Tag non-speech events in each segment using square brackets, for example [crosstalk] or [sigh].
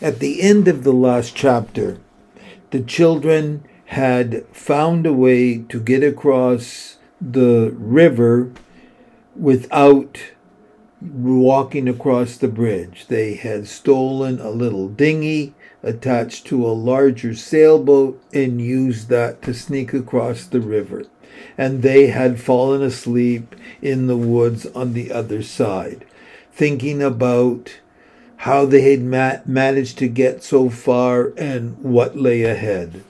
At the end of the last chapter, the children had found a way to get across the river without walking across the bridge. They had stolen a little dinghy attached to a larger sailboat and used that to sneak across the river. And they had fallen asleep in the woods on the other side, thinking about how they had ma- managed to get so far and what lay ahead.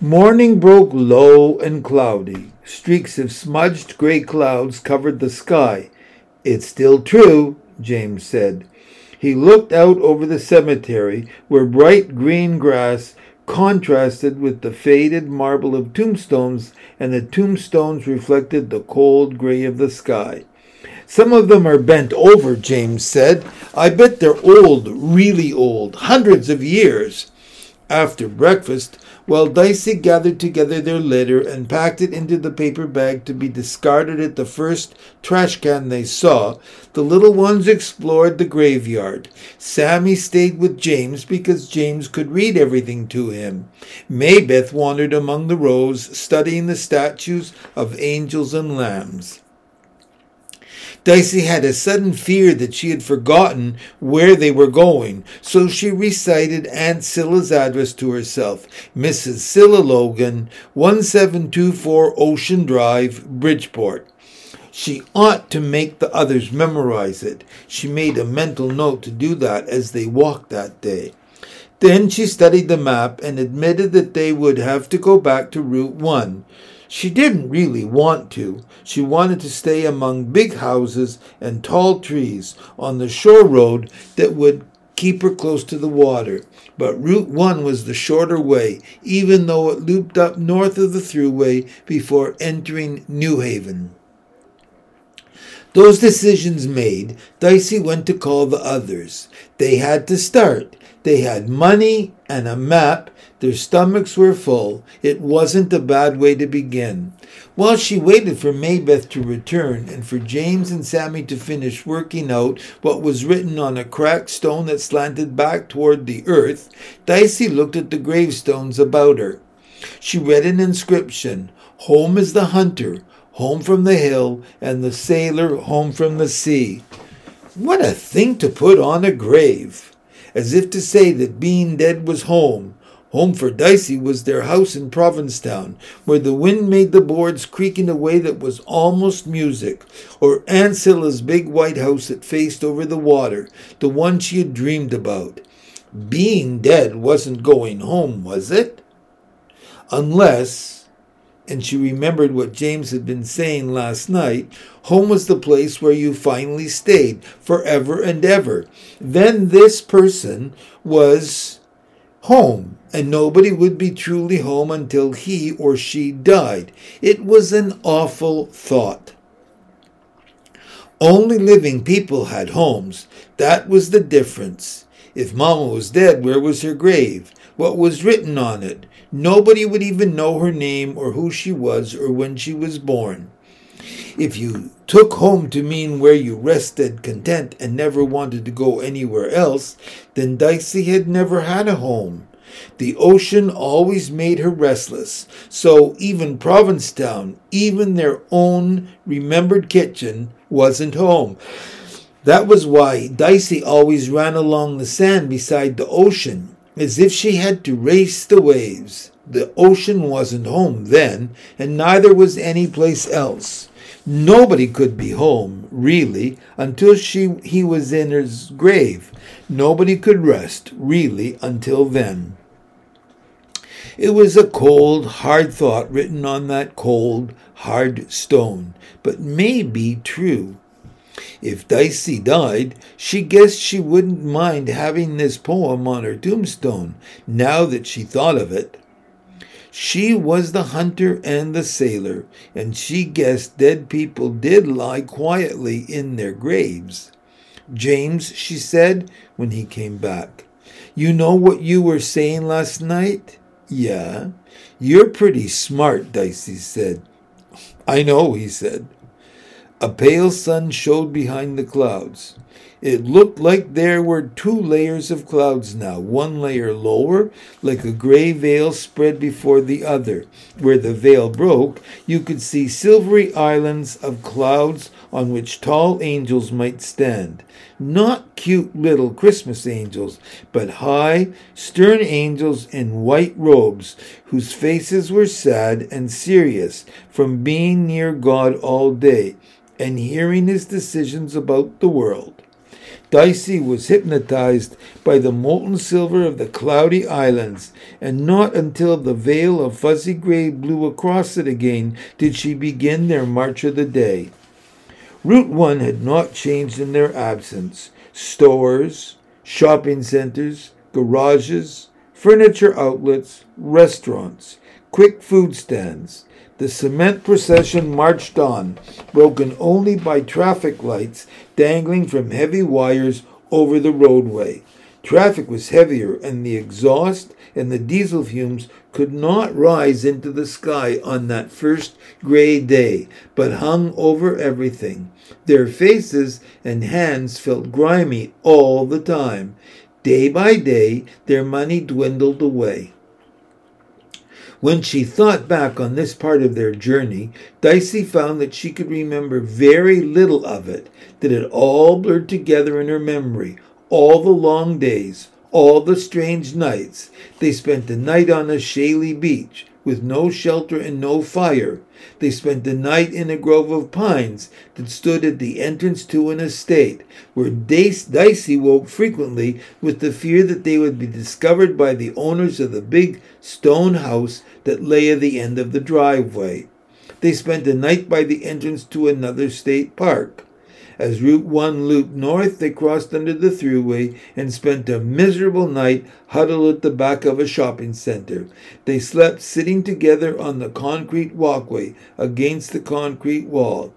Morning broke low and cloudy. Streaks of smudged gray clouds covered the sky. It's still true, James said. He looked out over the cemetery, where bright green grass contrasted with the faded marble of tombstones, and the tombstones reflected the cold gray of the sky. Some of them are bent over, James said. I bet they're old, really old, hundreds of years. After breakfast, while Dicey gathered together their litter and packed it into the paper bag to be discarded at the first trash can they saw, the little ones explored the graveyard. Sammy stayed with James because James could read everything to him. Maybeth wandered among the rows, studying the statues of angels and lambs. Dicey had a sudden fear that she had forgotten where they were going, so she recited Aunt Cilla's address to herself Mrs. Cilla Logan, 1724 Ocean Drive, Bridgeport. She ought to make the others memorize it. She made a mental note to do that as they walked that day. Then she studied the map and admitted that they would have to go back to Route 1. She didn't really want to. She wanted to stay among big houses and tall trees on the shore road that would keep her close to the water. But Route 1 was the shorter way, even though it looped up north of the thruway before entering New Haven. Those decisions made, Dicey went to call the others. They had to start. They had money and a map their stomachs were full. It wasn't a bad way to begin. While she waited for Maybeth to return and for James and Sammy to finish working out what was written on a cracked stone that slanted back toward the earth, Dicey looked at the gravestones about her. She read an inscription Home is the hunter, home from the hill, and the sailor home from the sea. What a thing to put on a grave! As if to say that being dead was home, Home for Dicey was their house in Provincetown, where the wind made the boards creak in a way that was almost music, or Aunt Cilla's big white house that faced over the water, the one she had dreamed about. Being dead wasn't going home, was it? Unless, and she remembered what James had been saying last night, home was the place where you finally stayed forever and ever. Then this person was home and nobody would be truly home until he or she died. It was an awful thought. Only living people had homes. That was the difference. If Mama was dead, where was her grave? What was written on it? Nobody would even know her name or who she was or when she was born. If you took home to mean where you rested content and never wanted to go anywhere else, then Dicey had never had a home. The ocean always made her restless, so even Provincetown, even their own remembered kitchen, wasn't home. That was why Dicey always ran along the sand beside the ocean, as if she had to race the waves. The ocean wasn't home then, and neither was any place else. Nobody could be home, really, until she, he was in his grave. Nobody could rest, really, until then. It was a cold, hard thought written on that cold, hard stone, but may be true. If Dicey died, she guessed she wouldn't mind having this poem on her tombstone, now that she thought of it. She was the hunter and the sailor, and she guessed dead people did lie quietly in their graves. James, she said when he came back, you know what you were saying last night? Yeah, you're pretty smart, Dicey said. I know, he said. A pale sun showed behind the clouds. It looked like there were two layers of clouds now, one layer lower, like a gray veil spread before the other. Where the veil broke, you could see silvery islands of clouds on which tall angels might stand. Not cute little Christmas angels, but high, stern angels in white robes, whose faces were sad and serious from being near God all day and hearing his decisions about the world. Dicey was hypnotized by the molten silver of the cloudy islands, and not until the veil of fuzzy gray blew across it again did she begin their march of the day. Route 1 had not changed in their absence. Stores, shopping centers, garages, furniture outlets, restaurants, quick food stands, the cement procession marched on, broken only by traffic lights dangling from heavy wires over the roadway. Traffic was heavier, and the exhaust and the diesel fumes could not rise into the sky on that first gray day, but hung over everything. Their faces and hands felt grimy all the time. Day by day, their money dwindled away. When she thought back on this part of their journey, Dicey found that she could remember very little of it, that it all blurred together in her memory. All the long days, all the strange nights. They spent the night on a shaly beach, with no shelter and no fire. They spent the night in a grove of pines that stood at the entrance to an estate, where Dicey woke frequently with the fear that they would be discovered by the owners of the big stone house that lay at the end of the driveway. They spent the night by the entrance to another state park. As Route 1 looped north, they crossed under the thruway and spent a miserable night huddled at the back of a shopping center. They slept sitting together on the concrete walkway against the concrete wall.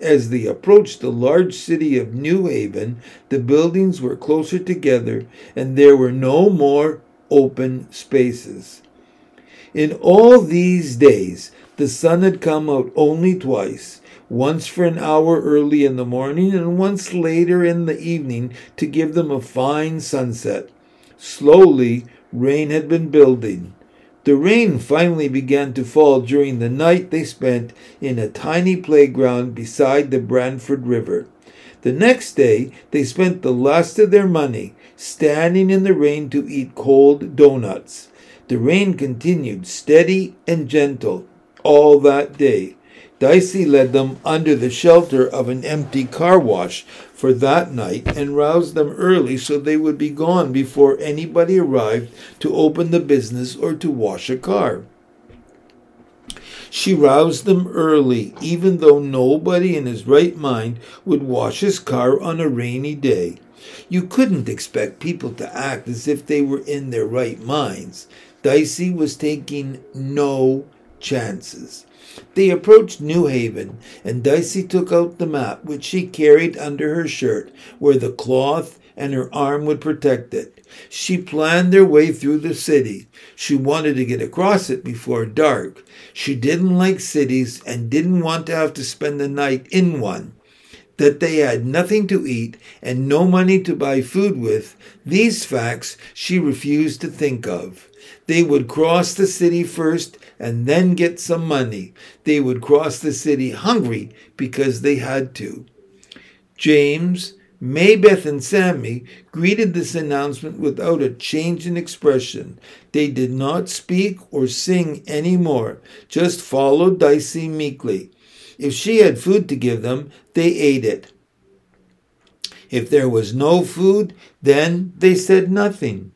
As they approached the large city of New Haven, the buildings were closer together and there were no more open spaces. In all these days, the sun had come out only twice once for an hour early in the morning and once later in the evening to give them a fine sunset. Slowly, rain had been building. The rain finally began to fall during the night they spent in a tiny playground beside the Branford River. The next day, they spent the last of their money standing in the rain to eat cold doughnuts. The rain continued steady and gentle all that day. Dicey led them under the shelter of an empty car wash for that night and roused them early so they would be gone before anybody arrived to open the business or to wash a car. She roused them early, even though nobody in his right mind would wash his car on a rainy day. You couldn't expect people to act as if they were in their right minds. Dicey was taking no chances. They approached New Haven, and Dicey took out the map, which she carried under her shirt, where the cloth and her arm would protect it. She planned their way through the city. She wanted to get across it before dark. She didn't like cities and didn't want to have to spend the night in one. That they had nothing to eat and no money to buy food with, these facts she refused to think of. They would cross the city first and then get some money. They would cross the city hungry because they had to. James, Maybeth, and Sammy greeted this announcement without a change in expression. They did not speak or sing any more, just followed Dicey meekly. If she had food to give them, they ate it. If there was no food, then they said nothing.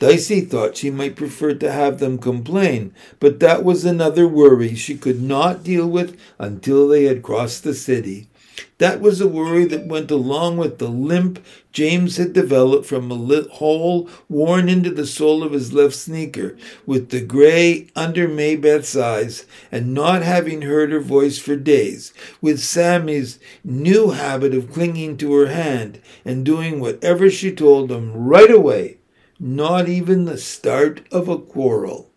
Dicey thought she might prefer to have them complain, but that was another worry she could not deal with until they had crossed the city. That was a worry that went along with the limp James had developed from a hole worn into the sole of his left sneaker, with the gray under Maybeth's eyes, and not having heard her voice for days, with Sammy's new habit of clinging to her hand and doing whatever she told him right away not even the start of a quarrel.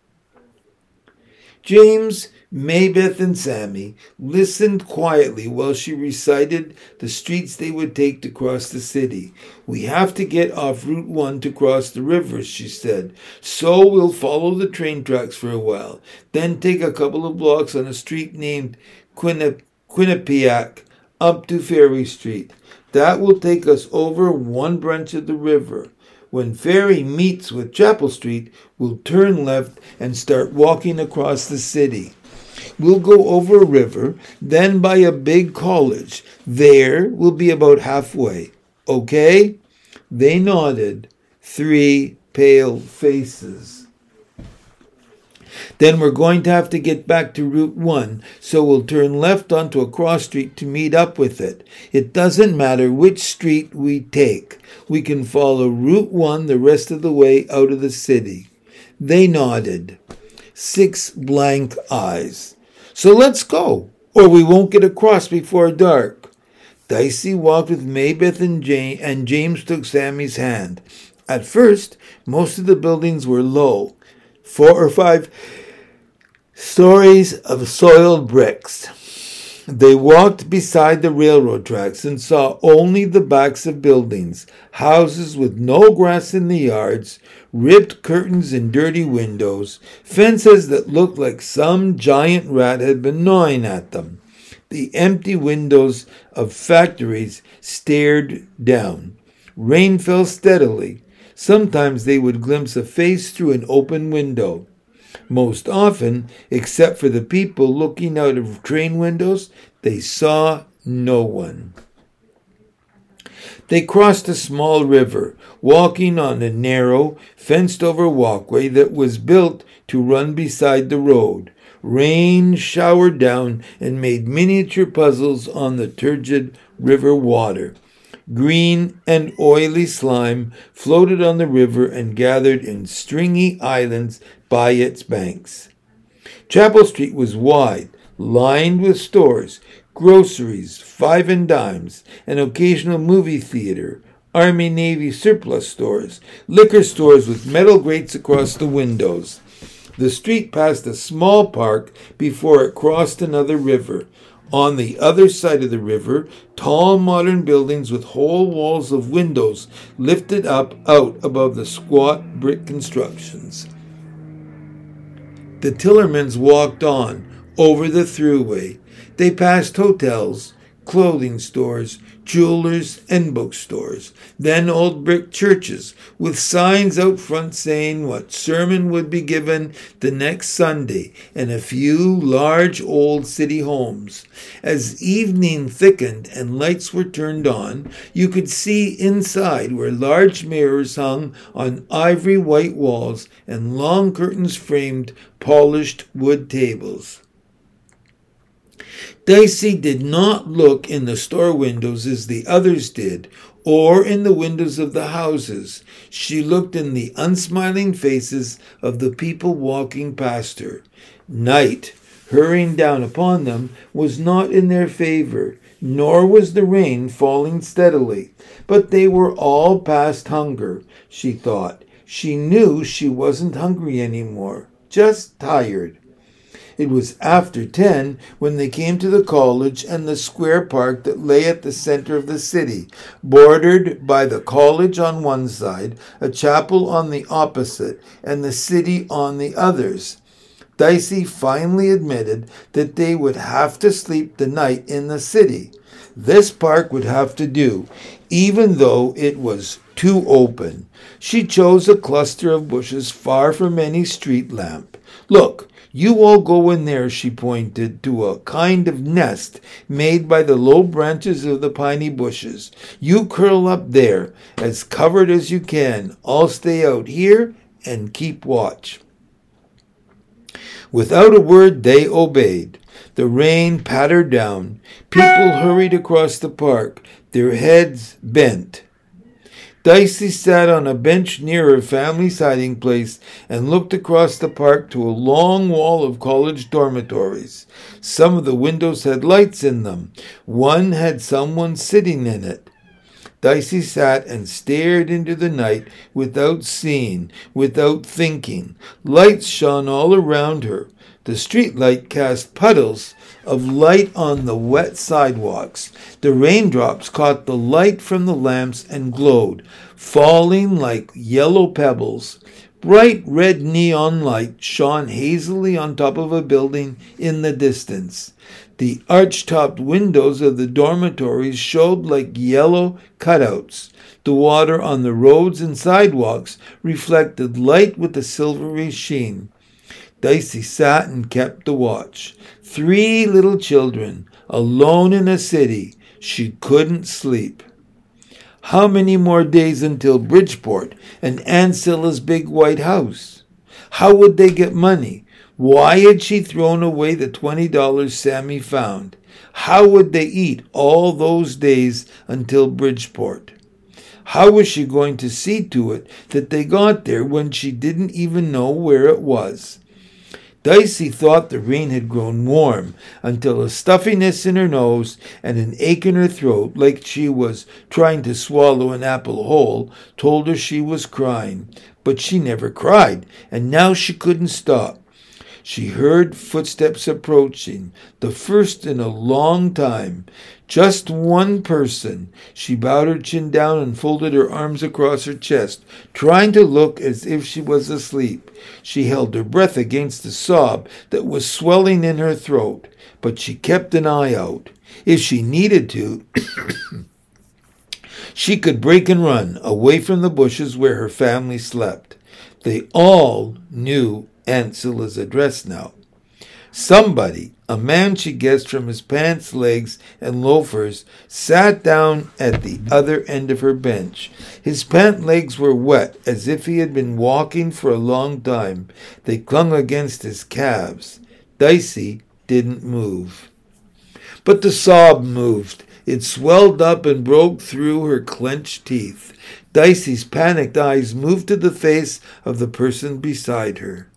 James, Maybeth, and Sammy listened quietly while she recited the streets they would take to cross the city. We have to get off Route 1 to cross the rivers, she said. So we'll follow the train tracks for a while, then take a couple of blocks on a street named Quinnipiac Quinnipiac up to Ferry Street. That will take us over one branch of the river. When Ferry meets with Chapel Street, we'll turn left and start walking across the city. We'll go over a river, then by a big college. There we'll be about halfway. Okay? They nodded. Three pale faces. Then we're going to have to get back to Route 1, so we'll turn left onto a cross street to meet up with it. It doesn't matter which street we take. We can follow Route 1 the rest of the way out of the city. They nodded. Six blank eyes. So let's go, or we won't get across before dark. Dicey walked with Maybeth and, Jane, and James took Sammy's hand. At first, most of the buildings were low, four or five stories of soiled bricks. They walked beside the railroad tracks and saw only the backs of buildings, houses with no grass in the yards, ripped curtains and dirty windows, fences that looked like some giant rat had been gnawing at them. The empty windows of factories stared down. Rain fell steadily. Sometimes they would glimpse a face through an open window. Most often, except for the people looking out of train windows, they saw no one. They crossed a small river, walking on a narrow, fenced over walkway that was built to run beside the road. Rain showered down and made miniature puzzles on the turgid river water. Green and oily slime floated on the river and gathered in stringy islands by its banks. Chapel Street was wide, lined with stores, groceries, five and dimes, an occasional movie theater, Army Navy surplus stores, liquor stores with metal grates across the windows. The street passed a small park before it crossed another river. On the other side of the river, tall modern buildings with whole walls of windows lifted up out above the squat brick constructions. The Tillermans walked on over the throughway. They passed hotels, clothing stores, jewelers, and bookstores, then old brick churches with signs out front saying what sermon would be given the next Sunday, and a few large old city homes. As evening thickened and lights were turned on, you could see inside where large mirrors hung on ivory white walls and long curtains framed polished wood tables. Dicey did not look in the store windows as the others did, or in the windows of the houses. She looked in the unsmiling faces of the people walking past her. Night, hurrying down upon them, was not in their favor, nor was the rain falling steadily. But they were all past hunger, she thought. She knew she wasn't hungry any more, just tired. It was after ten when they came to the college and the square park that lay at the center of the city, bordered by the college on one side, a chapel on the opposite, and the city on the others. Dicey finally admitted that they would have to sleep the night in the city. This park would have to do, even though it was too open. She chose a cluster of bushes far from any street lamp. Look, you all go in there, she pointed to a kind of nest made by the low branches of the piney bushes. You curl up there, as covered as you can. I'll stay out here and keep watch. Without a word, they obeyed. The rain pattered down. People hurried across the park, their heads bent. Dicey sat on a bench near her family's hiding place and looked across the park to a long wall of college dormitories. Some of the windows had lights in them. One had someone sitting in it. Dicey sat and stared into the night without seeing, without thinking. Lights shone all around her. The street light cast puddles of light on the wet sidewalks. The raindrops caught the light from the lamps and glowed, falling like yellow pebbles. Bright red neon light shone hazily on top of a building in the distance. The arch topped windows of the dormitories showed like yellow cutouts. The water on the roads and sidewalks reflected light with a silvery sheen. Dicey sat and kept the watch. Three little children, alone in a city. She couldn't sleep. How many more days until Bridgeport and Aunt Cilla's big white house? How would they get money? Why had she thrown away the $20 Sammy found? How would they eat all those days until Bridgeport? How was she going to see to it that they got there when she didn't even know where it was? Dicey thought the rain had grown warm until a stuffiness in her nose and an ache in her throat, like she was trying to swallow an apple whole, told her she was crying. But she never cried, and now she couldn't stop. She heard footsteps approaching, the first in a long time. Just one person. She bowed her chin down and folded her arms across her chest, trying to look as if she was asleep. She held her breath against the sob that was swelling in her throat, but she kept an eye out. If she needed to, [coughs] she could break and run away from the bushes where her family slept. They all knew Aunt Cilla's address now. Somebody, a man she guessed from his pants legs and loafers, sat down at the other end of her bench. His pant legs were wet, as if he had been walking for a long time. They clung against his calves. Dicey didn't move. But the sob moved. It swelled up and broke through her clenched teeth. Dicey's panicked eyes moved to the face of the person beside her.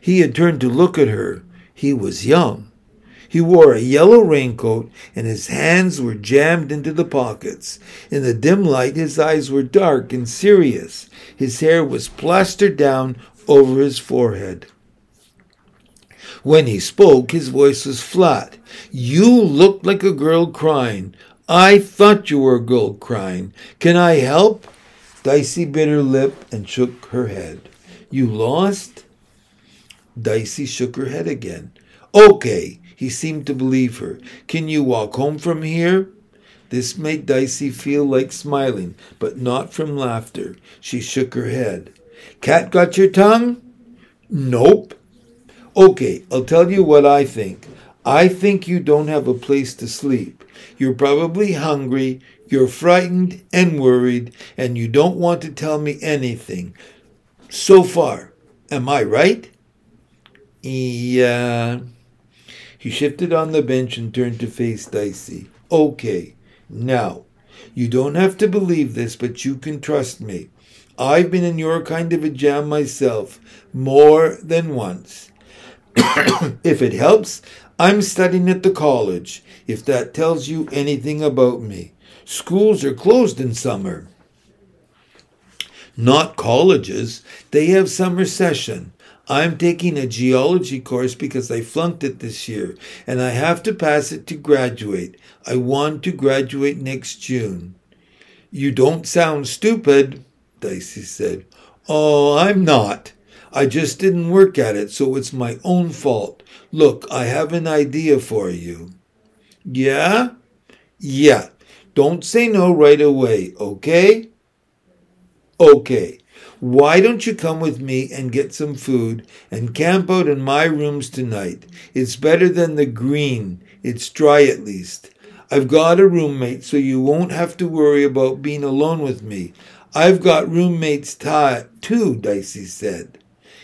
He had turned to look at her. He was young. He wore a yellow raincoat, and his hands were jammed into the pockets. In the dim light, his eyes were dark and serious. His hair was plastered down over his forehead. When he spoke, his voice was flat. You looked like a girl crying. I thought you were a girl crying. Can I help? Dicey bit her lip and shook her head. You lost? Dicey shook her head again. Okay, he seemed to believe her. Can you walk home from here? This made Dicey feel like smiling, but not from laughter. She shook her head. Cat got your tongue? Nope. Okay, I'll tell you what I think. I think you don't have a place to sleep. You're probably hungry, you're frightened and worried, and you don't want to tell me anything. So far, am I right? Yeah. Uh, he shifted on the bench and turned to face Dicey. Okay, now, you don't have to believe this, but you can trust me. I've been in your kind of a jam myself, more than once. [coughs] if it helps, I'm studying at the college, if that tells you anything about me. Schools are closed in summer. Not colleges. They have summer session. I'm taking a geology course because I flunked it this year and I have to pass it to graduate. I want to graduate next June. You don't sound stupid, Dicey said. Oh, I'm not. I just didn't work at it, so it's my own fault. Look, I have an idea for you. Yeah? Yeah. Don't say no right away, okay? Okay. Why don't you come with me and get some food and camp out in my rooms tonight? It's better than the green. It's dry at least. I've got a roommate, so you won't have to worry about being alone with me. I've got roommates too, Dicey said.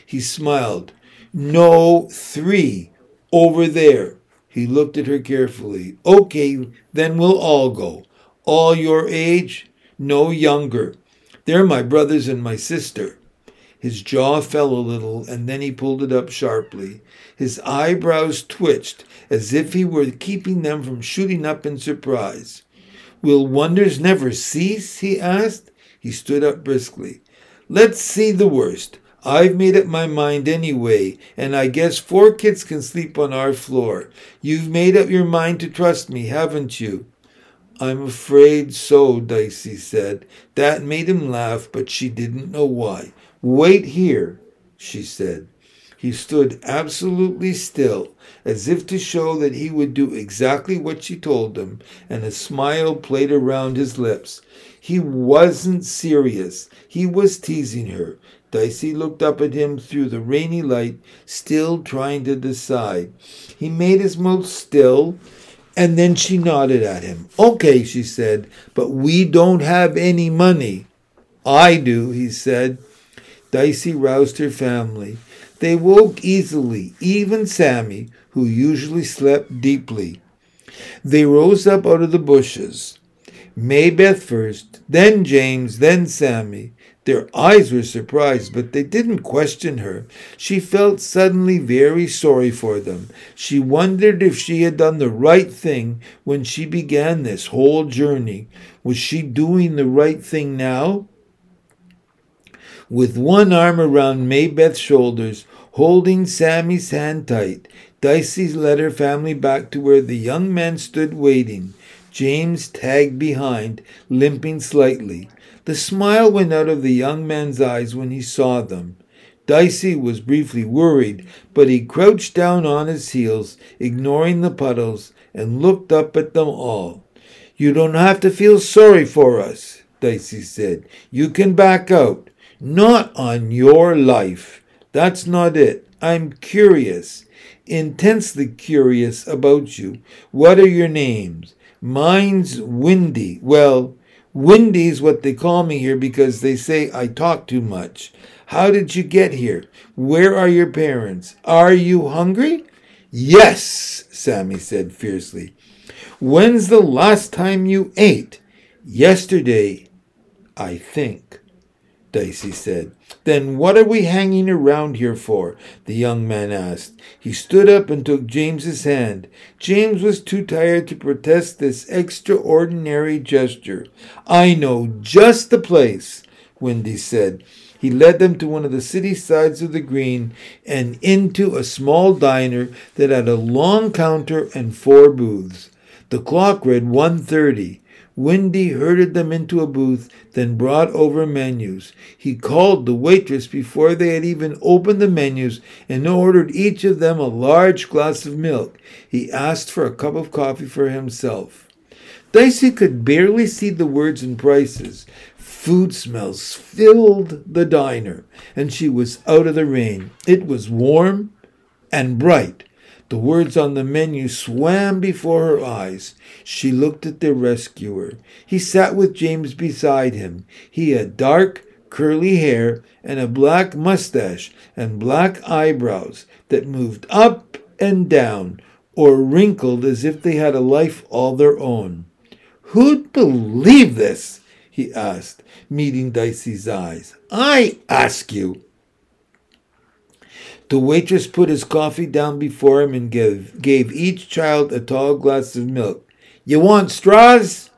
He smiled. No, three. Over there. He looked at her carefully. Okay, then we'll all go. All your age? No younger. They're my brothers and my sister. His jaw fell a little, and then he pulled it up sharply. His eyebrows twitched as if he were keeping them from shooting up in surprise. Will wonders never cease? he asked. He stood up briskly. Let's see the worst. I've made up my mind anyway, and I guess four kids can sleep on our floor. You've made up your mind to trust me, haven't you? I'm afraid so, Dicey said. That made him laugh, but she didn't know why. Wait here, she said. He stood absolutely still, as if to show that he would do exactly what she told him, and a smile played around his lips. He wasn't serious. He was teasing her. Dicey looked up at him through the rainy light, still trying to decide. He made his mouth still, and then she nodded at him. Okay, she said, but we don't have any money. I do, he said. Dicey roused her family. They woke easily, even Sammy, who usually slept deeply. They rose up out of the bushes. Maybeth first, then James, then Sammy. Their eyes were surprised, but they didn't question her. She felt suddenly very sorry for them. She wondered if she had done the right thing when she began this whole journey. Was she doing the right thing now? With one arm around Maybeth's shoulders, holding Sammy's hand tight, Dicey led her family back to where the young men stood waiting. James tagged behind, limping slightly. The smile went out of the young man's eyes when he saw them. Dicey was briefly worried, but he crouched down on his heels, ignoring the puddles, and looked up at them all. You don't have to feel sorry for us, Dicey said. You can back out. Not on your life. That's not it. I'm curious, intensely curious about you. What are your names? Mine's Windy. Well, Windy's what they call me here because they say I talk too much. How did you get here? Where are your parents? Are you hungry? Yes, Sammy said fiercely. When's the last time you ate? Yesterday, I think. Dicey said. Then what are we hanging around here for? the young man asked. He stood up and took James's hand. James was too tired to protest this extraordinary gesture. I know just the place, Windy said. He led them to one of the city sides of the green and into a small diner that had a long counter and four booths. The clock read one thirty. Windy herded them into a booth, then brought over menus. He called the waitress before they had even opened the menus and ordered each of them a large glass of milk. He asked for a cup of coffee for himself. Dicey could barely see the words and prices. Food smells filled the diner, and she was out of the rain. It was warm and bright. The words on the menu swam before her eyes. She looked at their rescuer. He sat with James beside him. He had dark, curly hair and a black mustache and black eyebrows that moved up and down or wrinkled as if they had a life all their own. Who'd believe this? he asked, meeting Dicey's eyes. I ask you. The waitress put his coffee down before him and gave, gave each child a tall glass of milk. You want straws?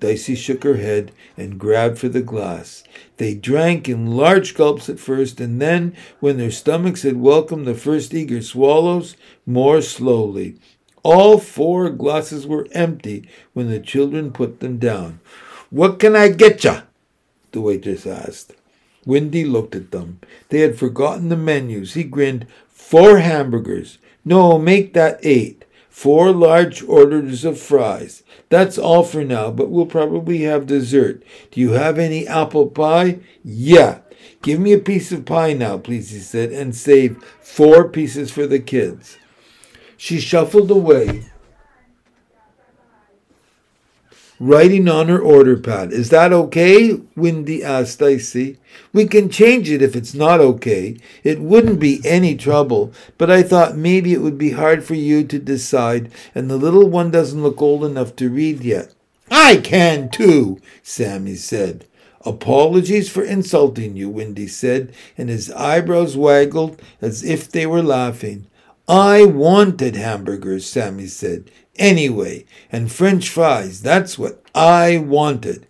Dicey shook her head and grabbed for the glass. They drank in large gulps at first, and then, when their stomachs had welcomed the first eager swallows, more slowly. All four glasses were empty when the children put them down. What can I get ya? the waitress asked. Windy looked at them. They had forgotten the menus. He grinned. Four hamburgers. No, make that eight. Four large orders of fries. That's all for now, but we'll probably have dessert. Do you have any apple pie? Yeah. Give me a piece of pie now, please, he said, and save four pieces for the kids. She shuffled away, writing on her order pad. Is that okay? Windy asked Dicey. We can change it if it's not okay. It wouldn't be any trouble, but I thought maybe it would be hard for you to decide, and the little one doesn't look old enough to read yet. I can too, Sammy said. Apologies for insulting you, Windy said, and his eyebrows waggled as if they were laughing. I wanted hamburgers, Sammy said. Anyway, and french fries, that's what I wanted.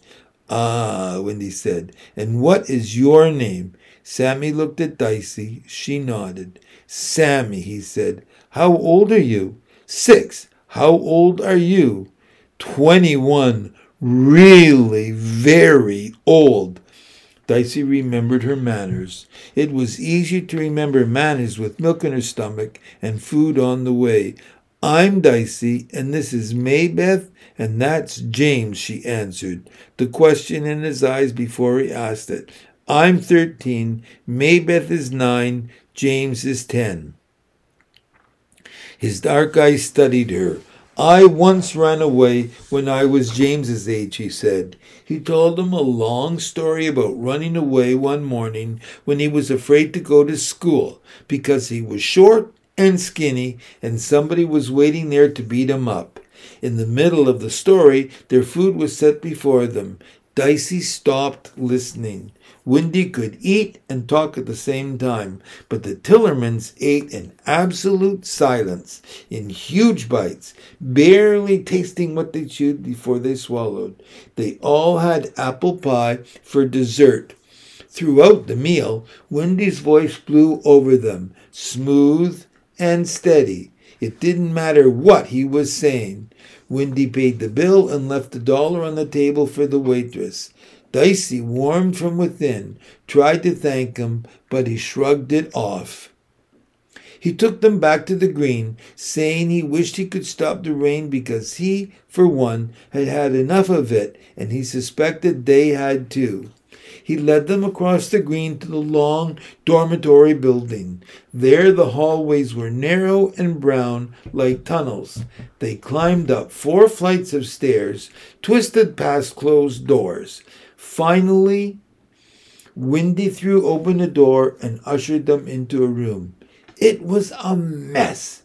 Ah, Windy said. And what is your name? Sammy looked at Dicey. She nodded. Sammy, he said. How old are you? Six. How old are you? Twenty-one. Really very old. Dicey remembered her manners. It was easy to remember manners with milk in her stomach and food on the way. I'm Dicey, and this is Maybeth, and that's James, she answered, the question in his eyes before he asked it. I'm thirteen, Maybeth is nine, James is ten. His dark eyes studied her. I once ran away when I was James's age, he said. He told them a long story about running away one morning when he was afraid to go to school because he was short and skinny, and somebody was waiting there to beat him up. In the middle of the story, their food was set before them. Dicey stopped listening. Windy could eat and talk at the same time, but the Tillermans ate in absolute silence, in huge bites, barely tasting what they chewed before they swallowed. They all had apple pie for dessert. Throughout the meal, Windy's voice blew over them, smooth and steady. It didn't matter what he was saying. Windy paid the bill and left a dollar on the table for the waitress. Dicey, warmed from within, tried to thank him, but he shrugged it off. He took them back to the green, saying he wished he could stop the rain because he, for one, had had enough of it, and he suspected they had too. He led them across the green to the long dormitory building. There the hallways were narrow and brown like tunnels. They climbed up four flights of stairs, twisted past closed doors. Finally, Windy threw open a door and ushered them into a room. It was a mess.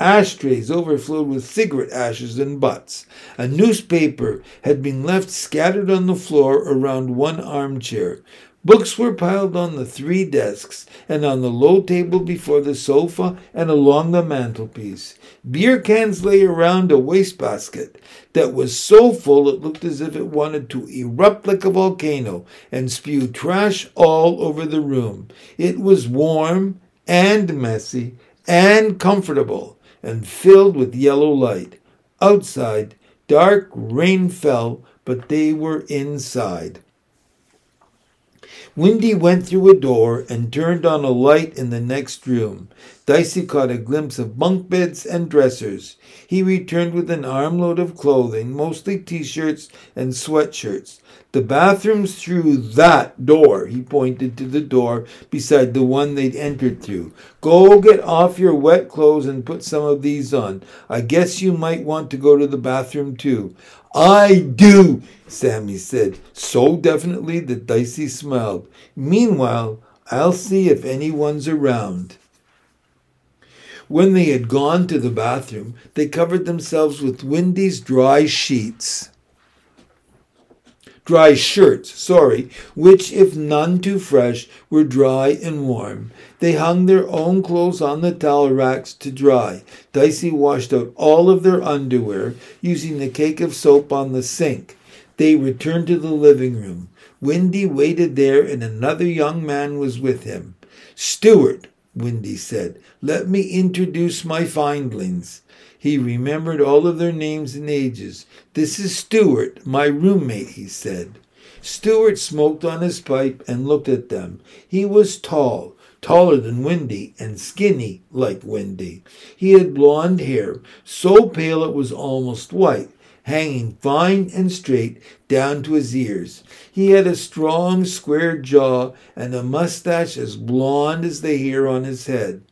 Ashtrays overflowed with cigarette ashes and butts. A newspaper had been left scattered on the floor around one armchair. Books were piled on the three desks and on the low table before the sofa and along the mantelpiece. Beer cans lay around a wastebasket that was so full it looked as if it wanted to erupt like a volcano and spew trash all over the room. It was warm and messy and comfortable and filled with yellow light. Outside, dark rain fell, but they were inside. Windy went through a door and turned on a light in the next room. Dicey caught a glimpse of bunk beds and dressers. He returned with an armload of clothing, mostly t shirts and sweatshirts. The bathroom's through that door. He pointed to the door beside the one they'd entered through. Go get off your wet clothes and put some of these on. I guess you might want to go to the bathroom too. I do, Sammy said, so definitely that Dicey smiled. Meanwhile, I'll see if anyone's around. When they had gone to the bathroom, they covered themselves with Windy's dry sheets dry shirts, sorry, which, if none too fresh, were dry and warm. They hung their own clothes on the towel racks to dry. Dicey washed out all of their underwear, using the cake of soap on the sink. They returned to the living room. Windy waited there, and another young man was with him. Stewart, Windy said, let me introduce my findlings. He remembered all of their names and ages. This is Stewart, my roommate, he said. Stewart smoked on his pipe and looked at them. He was tall, taller than Windy, and skinny like Windy. He had blond hair, so pale it was almost white, hanging fine and straight down to his ears. He had a strong, square jaw and a mustache as blond as the hair on his head.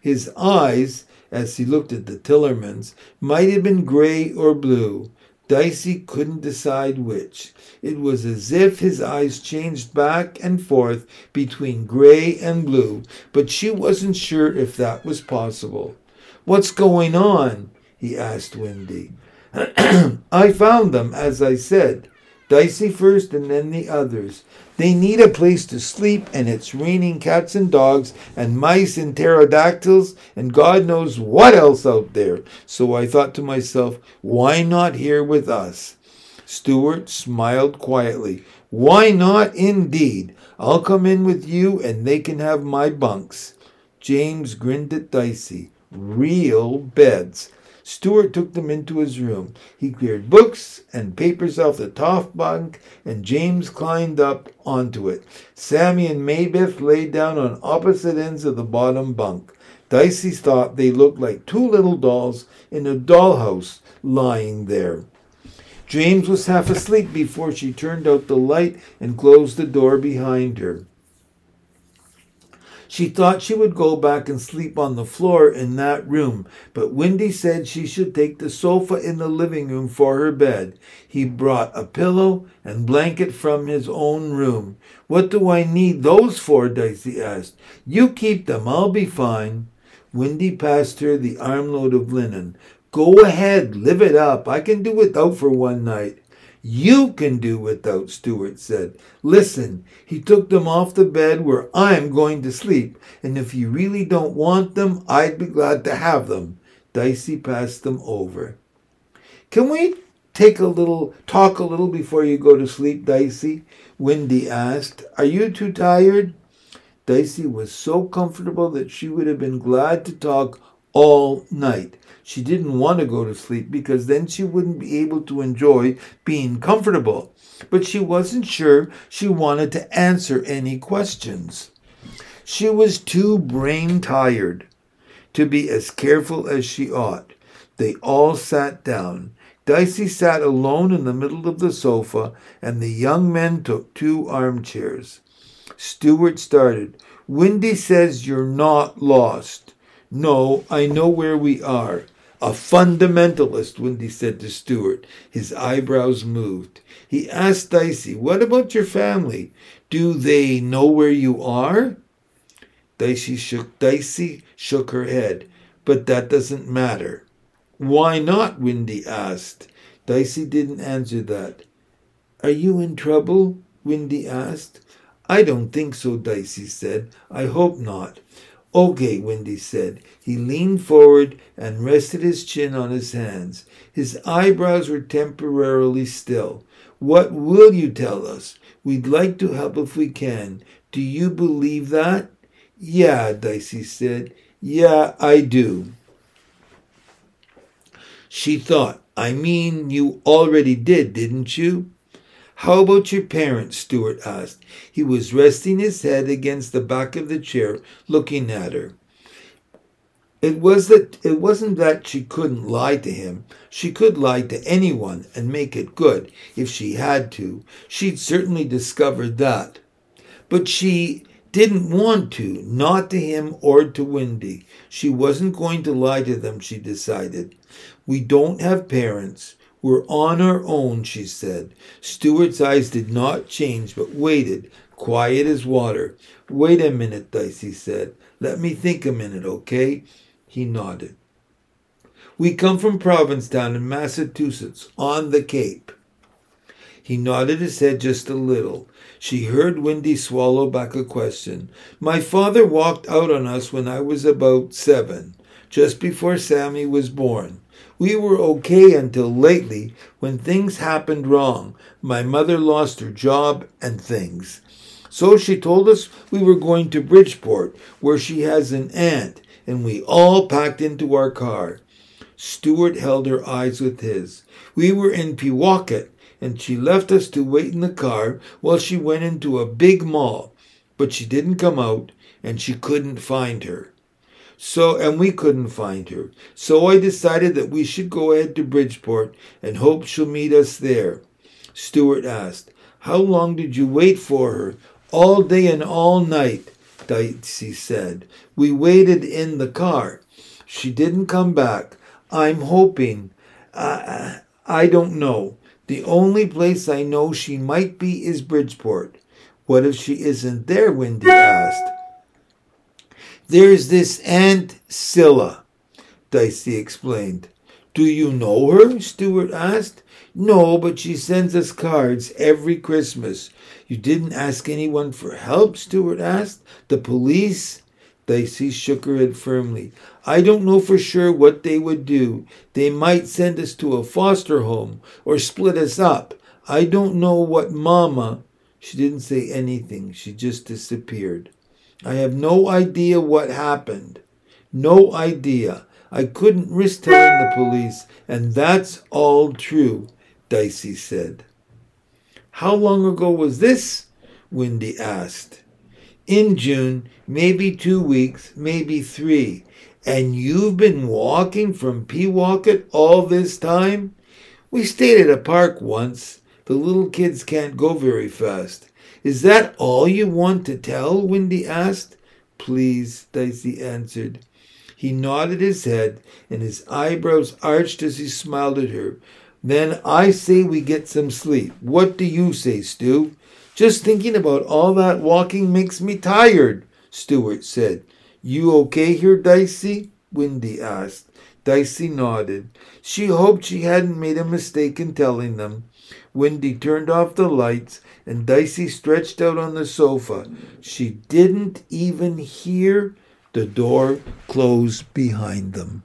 His eyes, as he looked at the Tillermans, might have been gray or blue. Dicey couldn't decide which. It was as if his eyes changed back and forth between gray and blue, but she wasn't sure if that was possible. What's going on? he asked Windy. [clears throat] I found them, as I said. Dicey first and then the others. They need a place to sleep, and it's raining cats and dogs and mice and pterodactyls and God knows what else out there. So I thought to myself, why not here with us? Stewart smiled quietly. Why not indeed? I'll come in with you and they can have my bunks. James grinned at Dicey. Real beds. Stewart took them into his room. He cleared books and papers off the top bunk, and James climbed up onto it. Sammy and Maybeth lay down on opposite ends of the bottom bunk. Dicey thought they looked like two little dolls in a dollhouse lying there. James was half asleep before she turned out the light and closed the door behind her. She thought she would go back and sleep on the floor in that room, but Windy said she should take the sofa in the living room for her bed. He brought a pillow and blanket from his own room. What do I need those for? Dicey asked. You keep them, I'll be fine. Windy passed her the armload of linen. Go ahead, live it up. I can do without for one night. You can do without, Stewart said. Listen, he took them off the bed where I'm going to sleep, and if you really don't want them, I'd be glad to have them. Dicey passed them over. Can we take a little, talk a little before you go to sleep, Dicey? Windy asked. Are you too tired? Dicey was so comfortable that she would have been glad to talk all night. She didn't want to go to sleep because then she wouldn't be able to enjoy being comfortable. But she wasn't sure she wanted to answer any questions. She was too brain tired to be as careful as she ought. They all sat down. Dicey sat alone in the middle of the sofa, and the young men took two armchairs. Stewart started. Windy says you're not lost. No, I know where we are. A fundamentalist, Windy said to Stewart. His eyebrows moved. He asked Dicey, What about your family? Do they know where you are? Dicey shook, Dicey shook her head. But that doesn't matter. Why not? Windy asked. Dicey didn't answer that. Are you in trouble? Windy asked. I don't think so, Dicey said. I hope not. Okay, Windy said. He leaned forward and rested his chin on his hands. His eyebrows were temporarily still. What will you tell us? We'd like to help if we can. Do you believe that? Yeah, Dicey said. Yeah, I do. She thought, I mean, you already did, didn't you? How about your parents? Stewart asked. He was resting his head against the back of the chair, looking at her. It was that it wasn't that she couldn't lie to him. She could lie to anyone and make it good if she had to. She'd certainly discovered that. But she didn't want to, not to him or to Windy. She wasn't going to lie to them, she decided. We don't have parents. We're on our own, she said. Stewart's eyes did not change, but waited, quiet as water. Wait a minute, Dicey said. Let me think a minute, okay? He nodded. We come from Provincetown in Massachusetts, on the Cape. He nodded his head just a little. She heard Windy swallow back a question. My father walked out on us when I was about seven, just before Sammy was born. We were okay until lately when things happened wrong. My mother lost her job and things. So she told us we were going to Bridgeport, where she has an aunt, and we all packed into our car. Stewart held her eyes with his. We were in Peewauket, and she left us to wait in the car while she went into a big mall. But she didn't come out, and she couldn't find her. So, and we couldn't find her. So I decided that we should go ahead to Bridgeport and hope she'll meet us there. Stewart asked, How long did you wait for her? All day and all night, Dicey said. We waited in the car. She didn't come back. I'm hoping. I, I don't know. The only place I know she might be is Bridgeport. What if she isn't there? Windy asked. There's this Aunt Cilla, Dicey explained. Do you know her? Stewart asked. No, but she sends us cards every Christmas. You didn't ask anyone for help? Stewart asked. The police? Dicey shook her head firmly. I don't know for sure what they would do. They might send us to a foster home or split us up. I don't know what Mama. She didn't say anything. She just disappeared. I have no idea what happened. No idea. I couldn't risk telling the police, and that's all true, Dicey said. How long ago was this? Windy asked. In June, maybe two weeks, maybe three. And you've been walking from Peewauket all this time? We stayed at a park once. The little kids can't go very fast. Is that all you want to tell? Windy asked. Please, Dicey answered. He nodded his head, and his eyebrows arched as he smiled at her. Then I say we get some sleep. What do you say, Stu? Just thinking about all that walking makes me tired, Stewart said. You okay here, Dicey? Windy asked. Dicey nodded. She hoped she hadn't made a mistake in telling them. Windy turned off the lights and Dicey stretched out on the sofa. She didn't even hear the door close behind them.